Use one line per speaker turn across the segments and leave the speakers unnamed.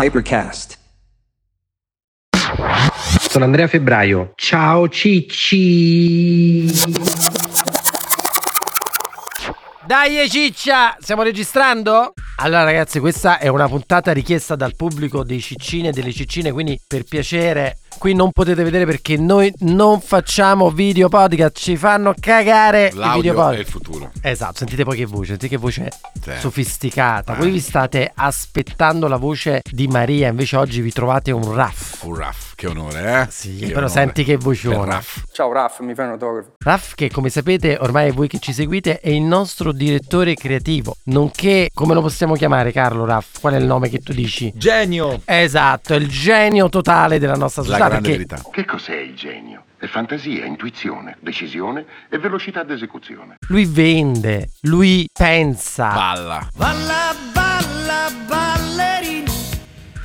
Hypercast.
Sono Andrea Febbraio. Ciao Cicci.
Dai ciccia, stiamo registrando? Allora ragazzi, questa è una puntata richiesta dal pubblico dei ciccine e delle ciccine, quindi per piacere qui non potete vedere perché noi non facciamo video podcast, ci fanno cagare i video
L'audio è
podcast.
il futuro.
Esatto, sentite poi che voce, sentite che voce
Sì.
sofisticata.
Eh.
Voi vi state aspettando la voce di Maria, invece oggi vi trovate un raff.
Un Raff, che onore, eh?
Sì,
Che
però
onore.
senti che vocione.
Raff.
Ciao Raff, mi fai un autografo.
Raff che come sapete ormai voi che ci seguite è il nostro direttore creativo, nonché come lo possiamo chiamare Carlo Raff? Qual è il nome che tu dici?
Genio!
Esatto, è il genio totale della nostra
La grande
perché
verità.
Che cos'è il genio? È fantasia, intuizione, decisione e velocità d'esecuzione.
lui vende, lui pensa,
Balla.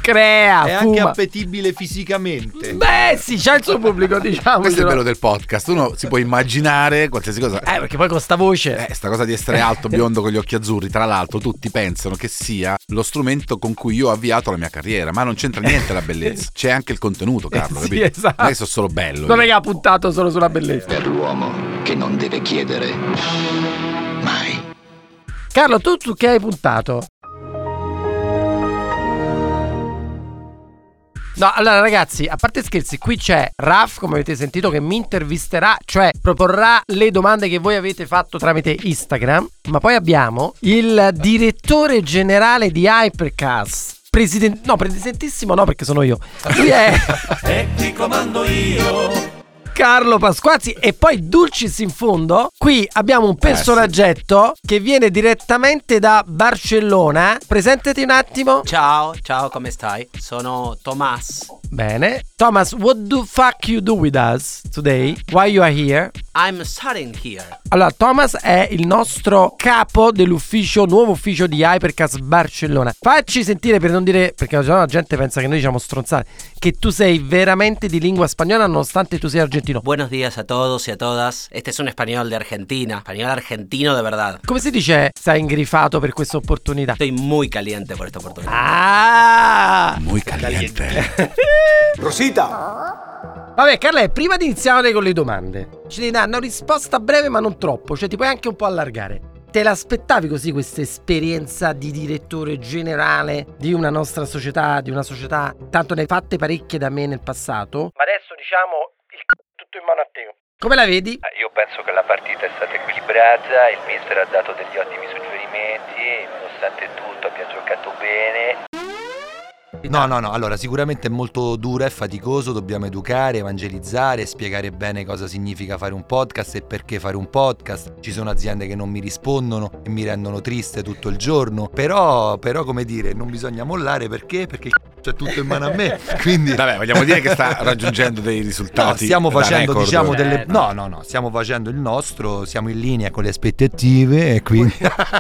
Crea,
È anche
fuma.
appetibile fisicamente.
Beh, sì, c'ha il suo pubblico, diciamo.
Questo è il bello del podcast. Uno si può immaginare qualsiasi cosa.
Eh, perché poi con sta voce.
Eh, sta cosa di essere alto, biondo con gli occhi azzurri, tra l'altro tutti pensano che sia lo strumento con cui io ho avviato la mia carriera, ma non c'entra niente la bellezza, c'è anche il contenuto, Carlo,
Sì,
capito?
esatto.
Non è sono solo bello.
non è che ha puntato solo sulla bellezza.
per l'uomo che non deve chiedere mai.
Carlo, tu su che hai puntato? No, allora ragazzi, a parte scherzi, qui c'è Raf, come avete sentito, che mi intervisterà, cioè proporrà le domande che voi avete fatto tramite Instagram. Ma poi abbiamo il direttore generale di Hypercast. Presidente, no, presidentissimo no, perché sono io. Lui è. Carlo Pasquazzi e poi Dulcis in fondo. Qui abbiamo un personaggetto che viene direttamente da Barcellona. Presentati un attimo.
Ciao, ciao, come stai? Sono Tomas.
Bene. Thomas, what the fuck you do with us today? Why you are here?
I'm studying here.
Allora, Thomas è il nostro capo dell'ufficio, nuovo ufficio di Hypercast Barcellona. Facci sentire per non dire, perché la gente pensa che noi diciamo stronzate, che tu sei veramente di lingua spagnola nonostante tu sia argentino.
Buenos días a todos y a todas. Este es un español de Argentina, español argentino de verdad.
Come si dice stai ingrifato per questa opportunità?
Estoy muy caliente por esta oportunidad.
Ah!
Muy caliente.
Vabbè, Carla, prima di iniziare con le domande, ci devi dare una risposta breve ma non troppo, cioè ti puoi anche un po' allargare. Te l'aspettavi così questa esperienza di direttore generale di una nostra società, di una società, tanto ne hai fatte parecchie da me nel passato? Ma adesso diciamo tutto in mano a te. Come la vedi?
Eh, Io penso che la partita è stata equilibrata, il mister ha dato degli ottimi suggerimenti, nonostante tutto abbia giocato bene.
No, no, no, allora sicuramente è molto duro, è faticoso, dobbiamo educare, evangelizzare, spiegare bene cosa significa fare un podcast e perché fare un podcast. Ci sono aziende che non mi rispondono e mi rendono triste tutto il giorno, però, però come dire, non bisogna mollare perché? Perché c'è tutto in mano a me, quindi...
Vabbè, vogliamo dire che sta raggiungendo dei
No,
risultati.
stiamo
da
facendo
record.
diciamo delle...
Eh,
No, no, no, stiamo facendo il nostro, siamo in linea con le aspettative e quindi...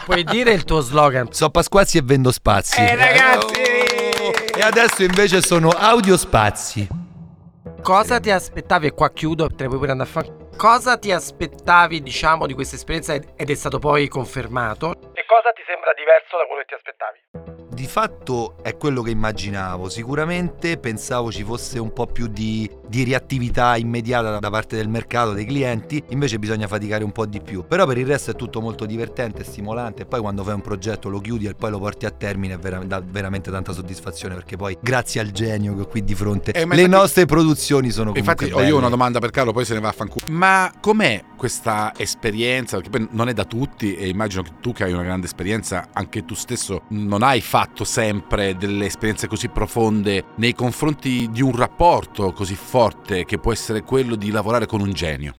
Puoi dire il tuo slogan?
So Pasquazzi e vendo spazi.
Eh, ragazzi!
E adesso invece sono audio spazi.
Cosa ti aspettavi? E qua chiudo, te ne puoi pure andare a fare. Cosa ti aspettavi, diciamo, di questa esperienza ed ed è stato poi confermato? E cosa ti sembra diverso da quello che ti aspettavi?
Di fatto è quello che immaginavo. Sicuramente pensavo ci fosse un po' più di, di reattività immediata da parte del mercato, dei clienti, invece bisogna faticare un po' di più. Però per il resto è tutto molto divertente, stimolante e poi quando fai un progetto lo chiudi e poi lo porti a termine è vera- dà veramente tanta soddisfazione perché poi grazie al genio che ho qui di fronte
Eh,
le nostre produzioni sono comunque
Infatti ho io una domanda per Carlo, poi se ne va a fanculo. Ma com'è questa esperienza? Perché poi non è da tutti e immagino che tu che hai una grande esperienza, anche tu stesso non hai fatto sempre delle esperienze così profonde nei confronti di un rapporto così forte che può essere quello di lavorare con un genio.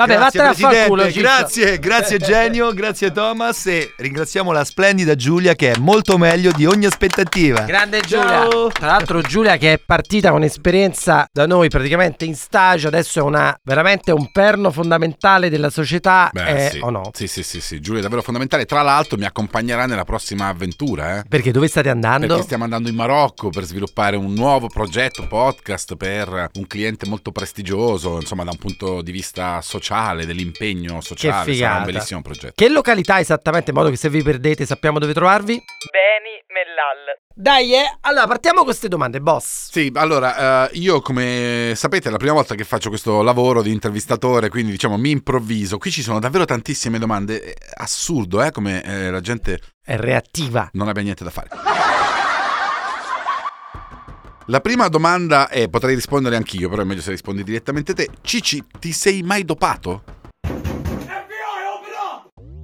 Vabbè,
grazie,
vattene a far
Presidente,
culo,
grazie, grazie genio, grazie Thomas e ringraziamo la splendida Giulia che è molto meglio di ogni aspettativa.
Grande
Ciao.
Giulia. Tra l'altro Giulia che è partita con esperienza da noi praticamente in stage, adesso è una veramente un perno fondamentale della società,
Beh,
eh,
sì.
o no?
Sì, sì, sì, sì, Giulia è davvero fondamentale. Tra l'altro mi accompagnerà nella prossima avventura, eh.
Perché dove state andando?
Perché stiamo andando in Marocco per sviluppare un nuovo progetto podcast per un cliente molto prestigioso, insomma, da un punto di vista sociale sociale, dell'impegno sociale. Sarà
figata.
un bellissimo progetto.
Che località esattamente, in modo che se vi perdete sappiamo dove trovarvi?
Beni Mellal.
Dai, eh! Allora, partiamo con queste domande, boss.
Sì, allora, eh, io come sapete è la prima volta che faccio questo lavoro di intervistatore, quindi diciamo mi improvviso. Qui ci sono davvero tantissime domande. È assurdo, eh, come eh, la gente
È reattiva.
non abbia niente da fare. La prima domanda è, potrei rispondere anch'io, però è meglio se rispondi direttamente te. Cici, ti sei mai dopato?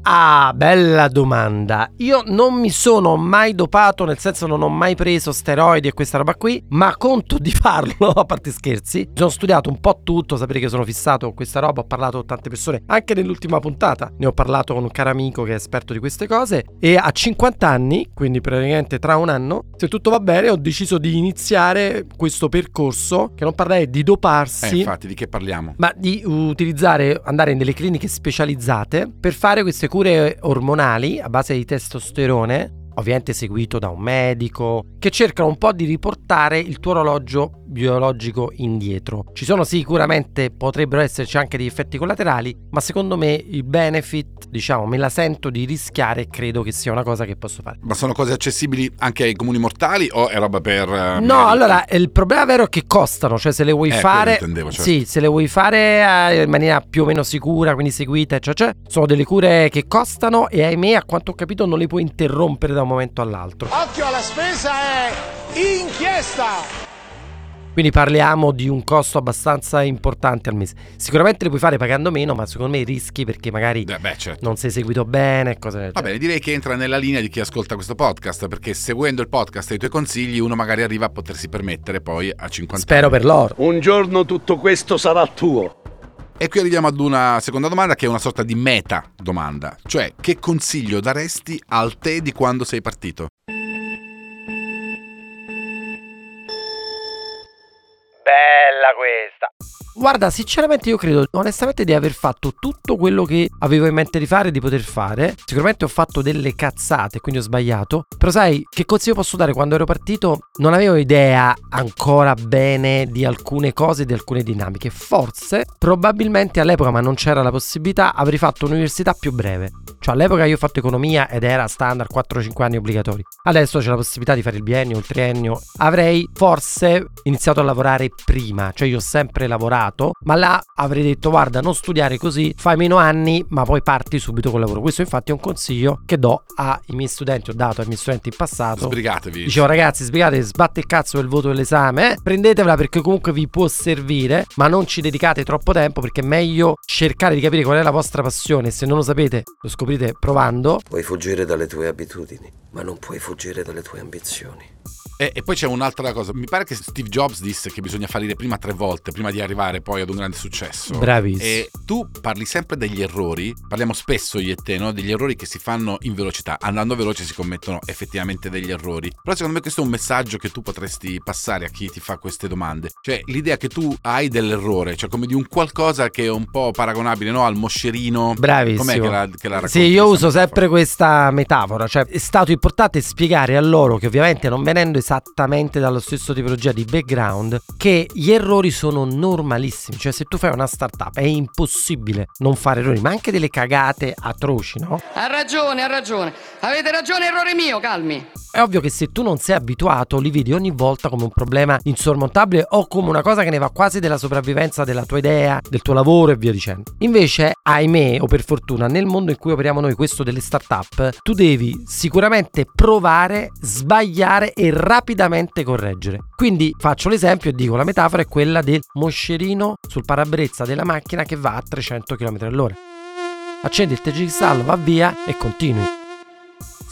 Ah, bella domanda. Io non mi sono mai dopato, nel senso non ho mai preso steroidi e questa roba qui, ma conto di farlo, a parte scherzi. Ho studiato un po' tutto, sapete che sono fissato con questa roba, ho parlato con tante persone, anche nell'ultima puntata ne ho parlato con un caro amico che è esperto di queste cose e a 50 anni, quindi praticamente tra un anno, se tutto va bene, ho deciso di iniziare questo percorso che non parlerei di
Eh,
doparsi.
infatti, di che parliamo?
ma di utilizzare, andare nelle cliniche specializzate per fare queste cure ormonali a base di testosterone, ovviamente seguito da un medico, che cercano un po' di riportare il tuo orologio biologico indietro. Ci sono sicuramente, potrebbero esserci anche degli effetti collaterali, ma secondo me il benefit, diciamo, me la sento di rischiare e credo che sia una cosa che posso fare.
Ma sono cose accessibili anche ai comuni mortali o è roba per... eh,
No, allora il problema vero è che costano, cioè se le vuoi
Eh,
fare,
certo.
sì, se le vuoi fare eh, in maniera più o meno sicura, quindi seguita, cioè, cioè, sono delle cure che costano e ahimè, a quanto ho capito, non le puoi interrompere da un momento all'altro.
Occhio alla spesa è inchiesta!
Quindi parliamo di un costo abbastanza importante al mese. Sicuramente le puoi fare pagando meno, ma secondo me rischi perché magari
Eh, beh, certo.
non sei seguito bene cose del
Va bene, direi che entra nella linea di chi ascolta questo podcast, perché seguendo il podcast e i tuoi consigli uno magari arriva a potersi permettere poi a 50
Spero per loro.
Un giorno tutto questo sarà tuo.
E qui arriviamo ad una seconda domanda che è una sorta di meta domanda, cioè che consiglio daresti al te di quando sei partito?
Bella questa.
Guarda, sinceramente io credo onestamente di aver fatto tutto quello che avevo in mente di fare e di poter fare. Sicuramente ho fatto delle cazzate, quindi ho sbagliato. Però sai, che consiglio posso dare? Quando ero partito non avevo idea ancora bene di alcune cose, di alcune dinamiche. Forse, probabilmente all'epoca, ma non c'era la possibilità, avrei fatto un'università più breve. Cioè all'epoca io ho fatto economia ed era standard 4-5 anni obbligatori. Adesso c'è la possibilità di fare il biennio, il triennio. Avrei forse iniziato a lavorare prima, cioè io ho sempre lavorato, ma là avrei detto guarda non studiare così, fai meno anni ma poi parti subito col lavoro. Questo infatti è un consiglio che do ai miei studenti, ho dato ai miei studenti in passato.
Sbrigatevi.
Dicevo ragazzi sbrigate, sbatte il cazzo del voto dell'esame, eh? prendetevela perché comunque vi può servire, ma non ci dedicate troppo tempo perché è meglio cercare di capire qual è la vostra passione, se non lo sapete lo scoprite provando.
Puoi fuggire dalle tue abitudini, ma non puoi fuggire dalle tue ambizioni.
E, e poi c'è un'altra cosa, mi pare che Steve Jobs disse che bisogna fallire prima tre volte prima di arrivare poi ad un grande successo.
Bravissimo.
E tu parli sempre degli errori, parliamo spesso io e te, no? Degli errori che si fanno in velocità. Andando veloce si commettono effettivamente degli errori. Però secondo me questo è un messaggio che tu potresti passare a chi ti fa queste domande. Cioè l'idea che tu hai dell'errore, cioè come di un qualcosa che è un po' paragonabile, no? Al moscerino.
Bravissimo.
Com'è che la, che la racconti
Sì, io uso sempre questa metafora, cioè è stato importante spiegare a loro che ovviamente non venendo esattamente dallo stesso tipologia di background, che gli errori sono normalissimi, cioè se tu fai una startup è impossibile non fare errori, ma anche delle cagate atroci, no?
Ha ragione, ha ragione. Avete ragione, errore mio, calmi.
È ovvio che se tu non sei abituato li vedi ogni volta come un problema insormontabile o come una cosa che ne va quasi della sopravvivenza della tua idea, del tuo lavoro e via dicendo. Invece, ahimè o per fortuna, nel mondo in cui operiamo noi, questo delle startup, tu devi sicuramente provare, sbagliare e rapidamente correggere. Quindi faccio l'esempio e dico la metafora è quella del moscerino sul parabrezza della macchina che va a 300 km all'ora. Accendi il tergicristallo, va via e continui.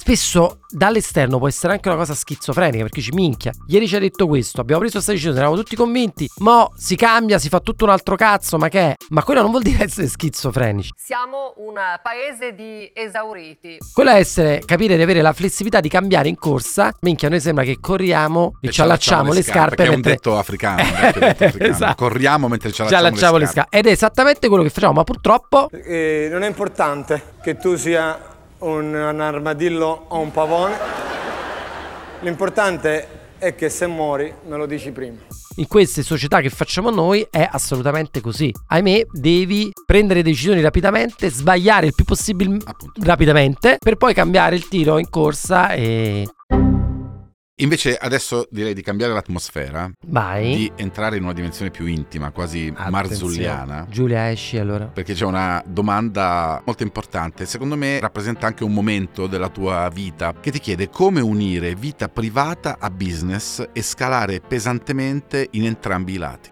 Spesso dall'esterno può essere anche una cosa schizofrenica perché ci minchia. Ieri ci ha detto questo, abbiamo preso questa decisione, eravamo tutti convinti. Mo si cambia, si fa tutto un altro cazzo, ma che è? Ma quello non vuol dire essere schizofrenici.
Siamo un paese di esauriti.
Quello è essere, capire di avere la flessibilità di cambiare in corsa. Minchia, noi sembra che corriamo e, ci allacciamo le scarpe,
Che è un
mentre
detto africano. detto africano.
Esatto.
Corriamo mentre ci
ci
allacciamo,
allacciamo le scarpe. Ed è esattamente quello che facciamo, ma purtroppo
Eh, non è importante che tu sia un, un armadillo o un pavone. L'importante è che se muori me lo dici prima.
In queste società che facciamo noi è assolutamente così. Ahimè, devi prendere decisioni rapidamente, sbagliare il più possibile rapidamente, per poi cambiare il tiro in corsa e
Invece adesso direi di cambiare l'atmosfera,
Vai.
di entrare in una dimensione più intima, quasi marzulliana.
Giulia, esci allora.
Perché c'è una domanda molto importante, secondo me rappresenta anche un momento della tua vita che ti chiede come unire vita privata a business e scalare pesantemente in entrambi i lati.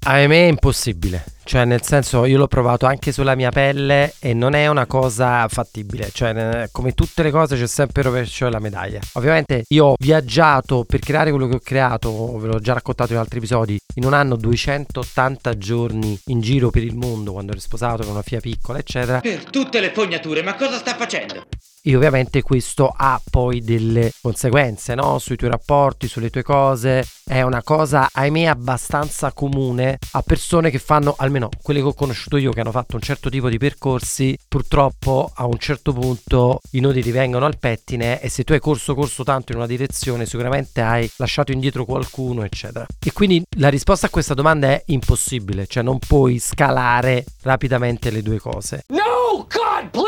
Ahimè è impossibile. Cioè, nel senso, io l'ho provato anche sulla mia pelle e non è una cosa fattibile. Cioè, come tutte le cose c'è sempre il rovescio della medaglia. Ovviamente io ho viaggiato per creare quello che ho creato, ve l'ho già raccontato in altri episodi, in un anno 280 giorni in giro per il mondo quando ero sposato con una figlia piccola, eccetera.
Per tutte le fognature, ma cosa sta facendo?
E ovviamente questo ha poi delle conseguenze, no? Sui tuoi rapporti, sulle tue cose. È una cosa, ahimè, abbastanza comune a persone che fanno, almeno quelle che ho conosciuto io, che hanno fatto un certo tipo di percorsi. Purtroppo a un certo punto i nodi ti vengono al pettine e se tu hai corso, corso tanto in una direzione, sicuramente hai lasciato indietro qualcuno, eccetera. E quindi la risposta a questa domanda è impossibile, cioè non puoi scalare rapidamente le due cose.
No, God, please!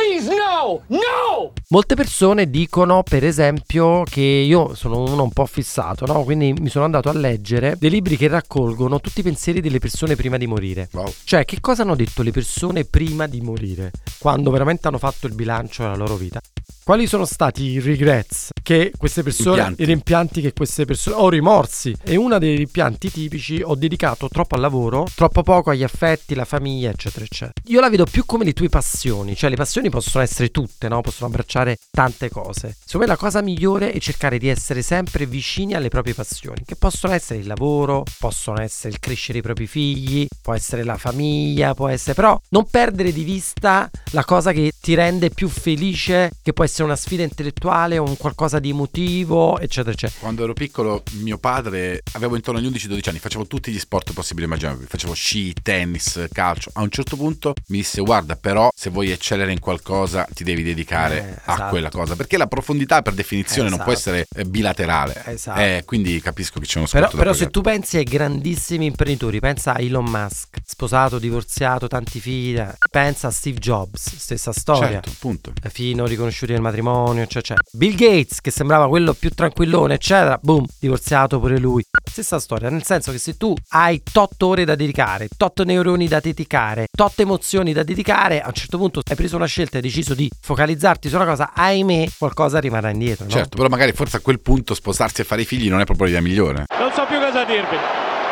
Molte persone dicono, per esempio, che io sono uno un po' fissato, no? Quindi mi sono andato a leggere dei libri che raccolgono tutti i pensieri delle persone prima di morire.
Wow.
Cioè, che cosa hanno detto le persone prima di morire, quando veramente hanno fatto il bilancio della loro vita? Quali sono stati i regrets che queste persone,
Rimpianti.
i rimpianti che queste persone, ho rimorsi. E uno dei rimpianti tipici, ho dedicato troppo al lavoro, troppo poco agli affetti, la famiglia, eccetera, eccetera. Io la vedo più come le tue passioni, cioè le passioni possono essere tutte, no? Possono abbracciare tante cose. Secondo me la cosa migliore è cercare di essere sempre vicini alle proprie passioni, che possono essere il lavoro, possono essere il crescere i propri figli, può essere la famiglia, può essere però non perdere di vista la cosa che ti rende più felice, che può essere una sfida intellettuale o un qualcosa di emotivo, eccetera, eccetera.
Quando ero piccolo, mio padre, avevo intorno agli 11-12 anni, facevo tutti gli sport possibili e immaginabili. Facevo sci, tennis, calcio. A un certo punto mi disse: Guarda, però, se vuoi eccellere in qualcosa, ti devi dedicare
Eh,
a
esatto.
quella cosa. Perché la profondità, per definizione, non può
Esatto.
essere eh, bilaterale.
Esatto.
Eh, quindi capisco che c'è uno
Però,
sport da
però se tu pensi ai grandissimi imprenditori, pensa a Elon Musk, sposato, divorziato, tanti figli, pensa a Steve Jobs, stessa storia.
Certo, appunto.
Figli non riconosciuti nel matrimonio, eccetera, eccetera. Bill Gates, che sembrava quello più tranquillone, eccetera, boom, divorziato pure lui. Stessa storia, nel senso che se tu hai tot ore da dedicare, tot neuroni da dedicare, tot emozioni da dedicare, a un certo punto hai preso una scelta e hai deciso di focalizzarti su una cosa, ahimè, qualcosa rimarrà indietro, no?
Certo, però magari forse a quel punto spostarsi e fare i figli non è proprio l'idea migliore.
Non so più cosa dirvi.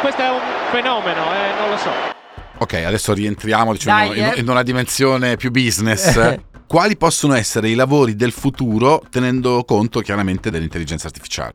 Questo è un fenomeno, eh, non lo so.
Ok, adesso rientriamo diciamo,
Dai,
in,
eh.
in una dimensione più business. Quali possono essere i lavori del futuro tenendo conto chiaramente dell'intelligenza artificiale?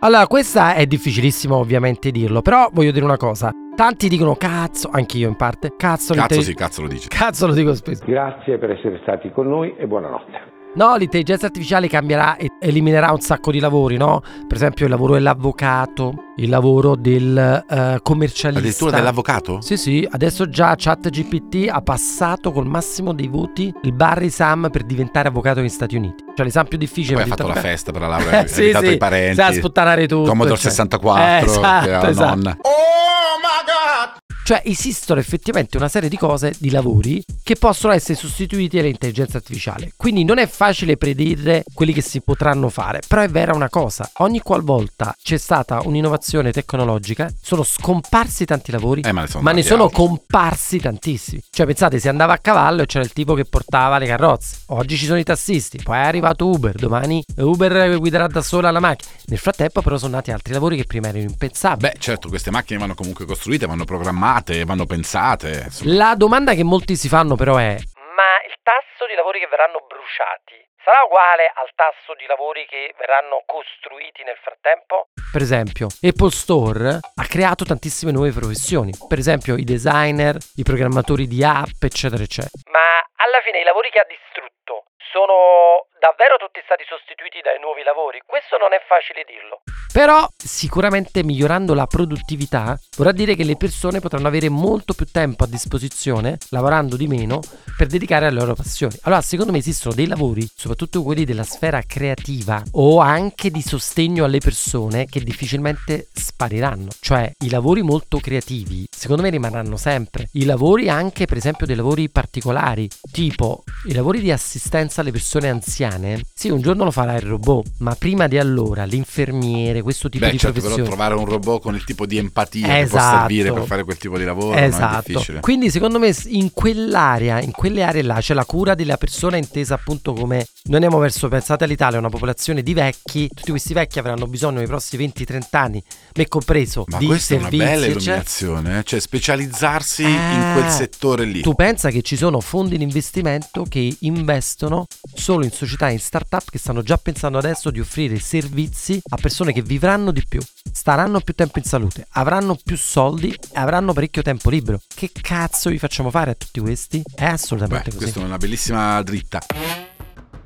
Allora, questa è difficilissimo ovviamente dirlo, però voglio dire una cosa. Tanti dicono cazzo, anch'io in parte, cazzo,
Cazzo
l'intelli-
sì, cazzo lo dici.
Cazzo lo dico spesso.
Grazie per essere stati con noi e buonanotte.
No, l'intelligenza artificiale cambierà e eliminerà un sacco di lavori, no? Per esempio il lavoro dell'avvocato, il lavoro del eh, commercialista.
Addirittura dell'avvocato?
Sì, sì, adesso già ChatGPT ha passato col massimo dei voti il bar esam per diventare avvocato negli Stati Uniti. Cioè l'esame più difficile
Poi ha
per
fatto la
diventare-
festa per la laurea, ha
Sì,
invitato
sì,
i parenti.
sa sputtanare tutto,
Commodore
cioè.
64,
Eh, esatto,
la
esatto.
nonna.
Cioè esistono effettivamente una serie di cose, di lavori, che possono essere sostituiti dall'intelligenza artificiale. Quindi non è facile predire quelli che si potranno fare, però è vera una cosa, ogni qualvolta c'è stata un'innovazione tecnologica, sono scomparsi tanti lavori,
Eh, ma ne sono
ma ne sono comparsi tantissimi. Cioè pensate, si andava a cavallo e c'era il tipo che portava le carrozze, oggi ci sono i tassisti, poi è arrivato Uber, domani Uber guiderà da sola la macchina. Nel frattempo però sono nati altri lavori che prima erano impensabili.
Beh, certo, queste macchine vanno comunque costruite, vanno programmate, vanno pensate. insomma.
La domanda che molti si fanno però è: ma il tasso di lavori che verranno bruciati sarà uguale al tasso di lavori che verranno costruiti nel frattempo? Per esempio, Apple Store ha creato tantissime nuove professioni, per esempio i designer, i programmatori di app, eccetera, eccetera. Ma alla fine i lavori che ha distrutto sono davvero tutti stati sostituiti dai nuovi lavori? Questo non è facile dirlo. Però sicuramente migliorando la produttività vorrà dire che le persone potranno avere molto più tempo a disposizione, lavorando di meno, per dedicare alle loro passioni. Allora, secondo me esistono dei lavori, soprattutto quelli della sfera creativa o anche di sostegno alle persone, che difficilmente spariranno. Cioè, i lavori molto creativi, secondo me rimarranno sempre. I lavori anche, per esempio, dei lavori particolari, tipo i lavori di assistenza alle persone anziane. Sì, un giorno lo farà il robot, ma prima di allora l'infermiere, questo tipo
Beh,
di
certo,
professioni.
però trovare un robot con il tipo di empatia che può
Esatto.
servire per fare quel tipo di lavoro
Esatto.
difficile.
Quindi secondo me in quell'area, in quelle aree là, c'è la cura della persona intesa appunto come noi andiamo verso, pensate all'Italia, una popolazione di vecchi, tutti questi vecchi avranno bisogno nei prossimi 20-30 anni, me compreso,
Ma
di
questa è una
servizi.
bella illuminazione, eh? cioè specializzarsi in quel settore lì.
Tu pensa che ci sono fondi di investimento che investono solo in società e in startup che stanno già pensando adesso di offrire servizi a persone che vivranno di più, staranno più tempo in salute, avranno più soldi e avranno parecchio tempo libero. Che cazzo vi facciamo fare a tutti questi? È assolutamente
Beh,
così.
questa è una bellissima dritta.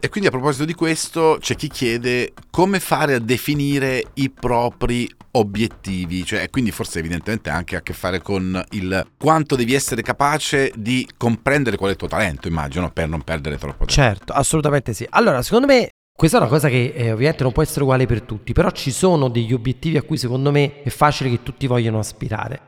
E quindi a proposito di questo c'è chi chiede come fare a definire i propri obiettivi, cioè quindi forse evidentemente anche a che fare con il quanto devi essere capace di comprendere qual è il tuo talento, immagino, per non perdere troppo tempo.
Certo, assolutamente sì. Allora, secondo me questa è una cosa che eh, ovviamente non può essere uguale per tutti, però ci sono degli obiettivi a cui secondo me è facile che tutti vogliano aspirare,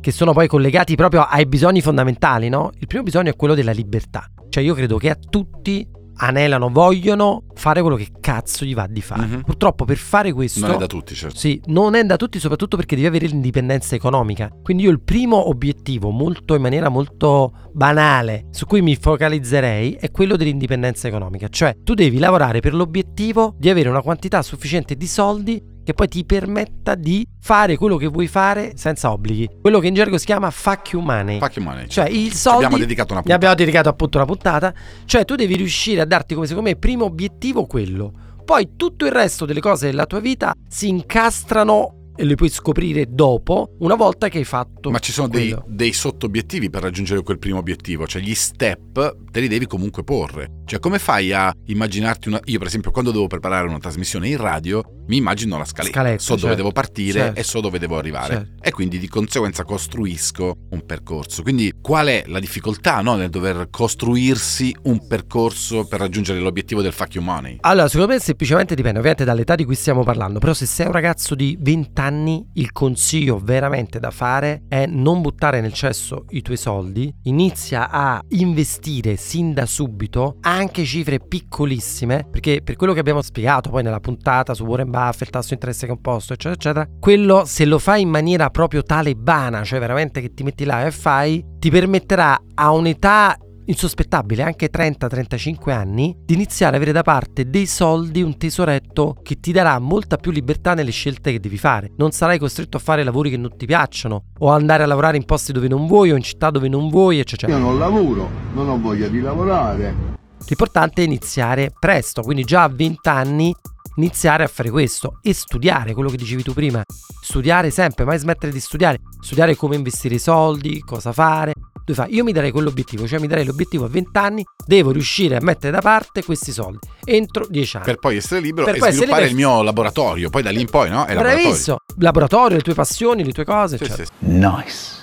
che sono poi collegati proprio ai bisogni fondamentali, no? Il primo bisogno è quello della libertà. Cioè io credo che a tutti anelano, vogliono fare quello che cazzo gli va di fare.
Mhm.
Purtroppo per fare questo
Non è da tutti, certo.
sì, non è da tutti, soprattutto perché devi avere l'indipendenza economica. Quindi io il primo obiettivo, molto in maniera molto banale, su cui mi focalizzerei, è quello dell'indipendenza economica. Cioè, tu devi lavorare per l'obiettivo di avere una quantità sufficiente di soldi che poi ti permetta di fare quello che vuoi fare senza obblighi. Quello che in gergo si chiama fuck you money.
Fuck you money.
Cioè, il
Ci
soldi.
abbiamo dedicato una
Ne abbiamo dedicato appunto una puntata. Cioè, tu devi riuscire a darti come secondo me primo obiettivo quello. Poi tutto il resto delle cose della tua vita si incastrano e le puoi scoprire dopo, una volta che hai fatto.
Ma ci sono dei, dei sottobiettivi per raggiungere quel primo obiettivo, cioè gli step te li devi comunque porre. Cioè come fai a immaginarti una... Io per esempio quando devo preparare una trasmissione in radio mi immagino la scaletta,
Scaletta,
so dove
certo,
devo partire
certo.
e so dove devo arrivare.
Certo.
E quindi di conseguenza costruisco un percorso. Quindi qual è la difficoltà no, nel dover costruirsi un percorso per raggiungere l'obiettivo del fuck you money?
Allora, secondo me semplicemente dipende ovviamente dall'età di cui stiamo parlando, però se sei un ragazzo di 20 anni, il consiglio veramente da fare è non buttare nel cesso i tuoi soldi, inizia a investire sin da subito anche cifre piccolissime, perché per quello che abbiamo spiegato poi nella puntata su Warren Buffett, tasso interesse composto, eccetera, eccetera, quello se lo fai in maniera proprio talebana, cioè veramente che ti metti là e fai, ti permetterà a un'età insospettabile, anche 30-35 anni, di iniziare ad avere da parte dei soldi, un tesoretto che ti darà molta più libertà nelle scelte che devi fare. Non sarai costretto a fare lavori che non ti piacciono, o andare a lavorare in posti dove non vuoi, o in città dove non vuoi, eccetera.
Io non lavoro, non ho voglia di lavorare.
L'importante è iniziare presto, quindi già a 20 anni iniziare a fare questo e studiare quello che dicevi tu prima. Studiare sempre, mai smettere di studiare. Studiare come investire i soldi, cosa fare. Dove fai? Io mi darei quell'obiettivo, cioè mi darei l'obiettivo a 20 anni, devo riuscire a mettere da parte questi soldi entro 10 anni.
Per poi essere libero
Per
e
essere
sviluppare
libero.
il mio laboratorio. Poi da lì in poi, no? È laboratorio.
Bravissimo, laboratorio, le tue passioni, le tue cose,
Sì,
eccetera.
sì, sì.
Nice.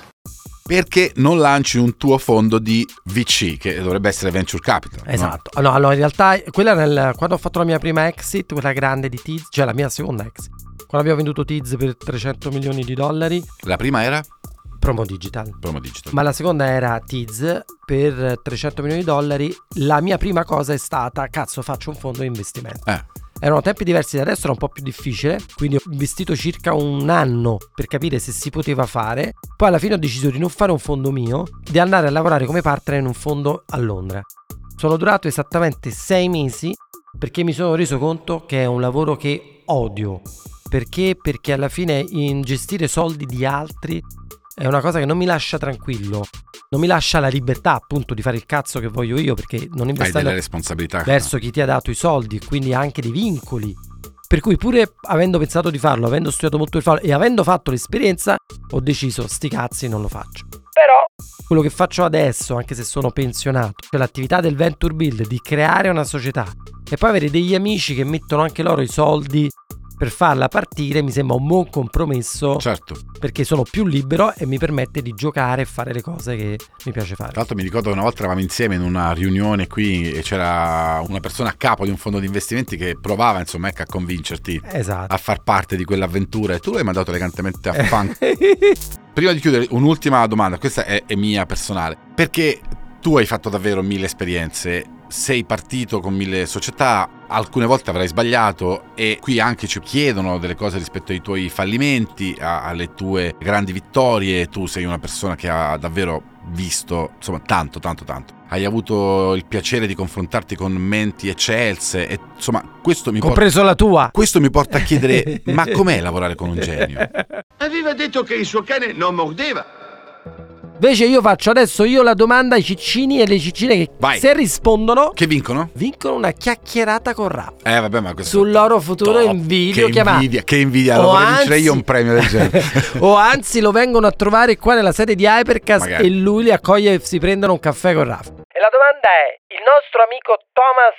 Perché non lanci un tuo fondo di VC, che dovrebbe essere Venture Capital? no?
Esatto. No, allora in realtà quella nel, quando ho fatto la mia prima exit, quella grande di Tiz, cioè la mia seconda exit. Quando abbiamo venduto Tiz per 300 milioni di dollari,
La prima era
promo digital.
Promo Digital.
Ma la seconda era Tiz per 300 milioni di dollari. La mia prima cosa è stata, cazzo, faccio un fondo di investimento.
Eh.
Erano tempi diversi da adesso, era un po' più difficile, quindi ho investito circa un anno per capire se si poteva fare. Poi alla fine ho deciso di non fare un fondo mio, di andare a lavorare come partner in un fondo a Londra. Sono durato esattamente sei mesi perché mi sono reso conto che è un lavoro che odio. Perché? Perché alla fine in gestire soldi di altri è una cosa che non mi lascia tranquillo. Non mi lascia la libertà appunto di fare il cazzo che voglio io perché non investendo verso chi ti ha dato i soldi e quindi anche dei vincoli. Per cui pure avendo pensato di farlo, avendo studiato molto per farlo e avendo fatto l'esperienza, ho deciso sti cazzi non lo faccio. Però quello che faccio adesso, anche se sono pensionato, cioè l'attività del venture build di creare una società e poi avere degli amici che mettono anche loro i soldi per farla partire mi sembra un buon compromesso.
Certo.
Perché sono più libero e mi permette di giocare e fare le cose che mi piace fare.
Tra l'altro mi ricordo che una volta eravamo insieme in una riunione qui e c'era una persona a capo di un fondo di investimenti che provava insomma ecco, a convincerti
esatto.
a far parte di quell'avventura e tu l'hai mandato elegantemente a fan. Prima di chiudere un'ultima domanda, questa è, è mia personale, perché tu hai fatto davvero mille esperienze sei partito con mille società, alcune volte avrai sbagliato e qui anche ci chiedono delle cose rispetto ai tuoi fallimenti, a, alle tue grandi vittorie, tu sei una persona che ha davvero visto, insomma, tanto, tanto, tanto. Hai avuto il piacere di confrontarti con menti eccelse e insomma, questo mi
Compreso
porta,
la tua.
Questo mi porta a chiedere, ma com'è lavorare con un genio?
Aveva detto che il suo cane non mordeva.
Invece io faccio adesso io la domanda ai ciccini e le ciccine che
Vai.
se rispondono
Che vincono?
vincono una chiacchierata con Raf
Eh vabbè, ma questo
sul loro futuro
top.
in video
Che
chiamato
invidia, che invidia,
O
lo vorrei vincere
anzi-
io un premio del genere.
o anzi lo vengono a trovare qua nella sede di Hypercast
Magari.
e lui li accoglie e si prendono un caffè con Raf. E la domanda è: il nostro amico Thomas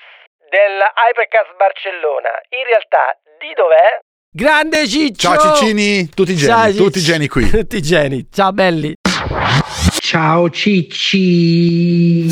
del Hypercast Barcellona, in realtà di dov'è? Grande Ciccio!
Ciao Ciccini, tutti geni,
Ciao,
tutti
Ciccio.
geni qui.
tutti geni, ciao belli!
Ciao Cicci.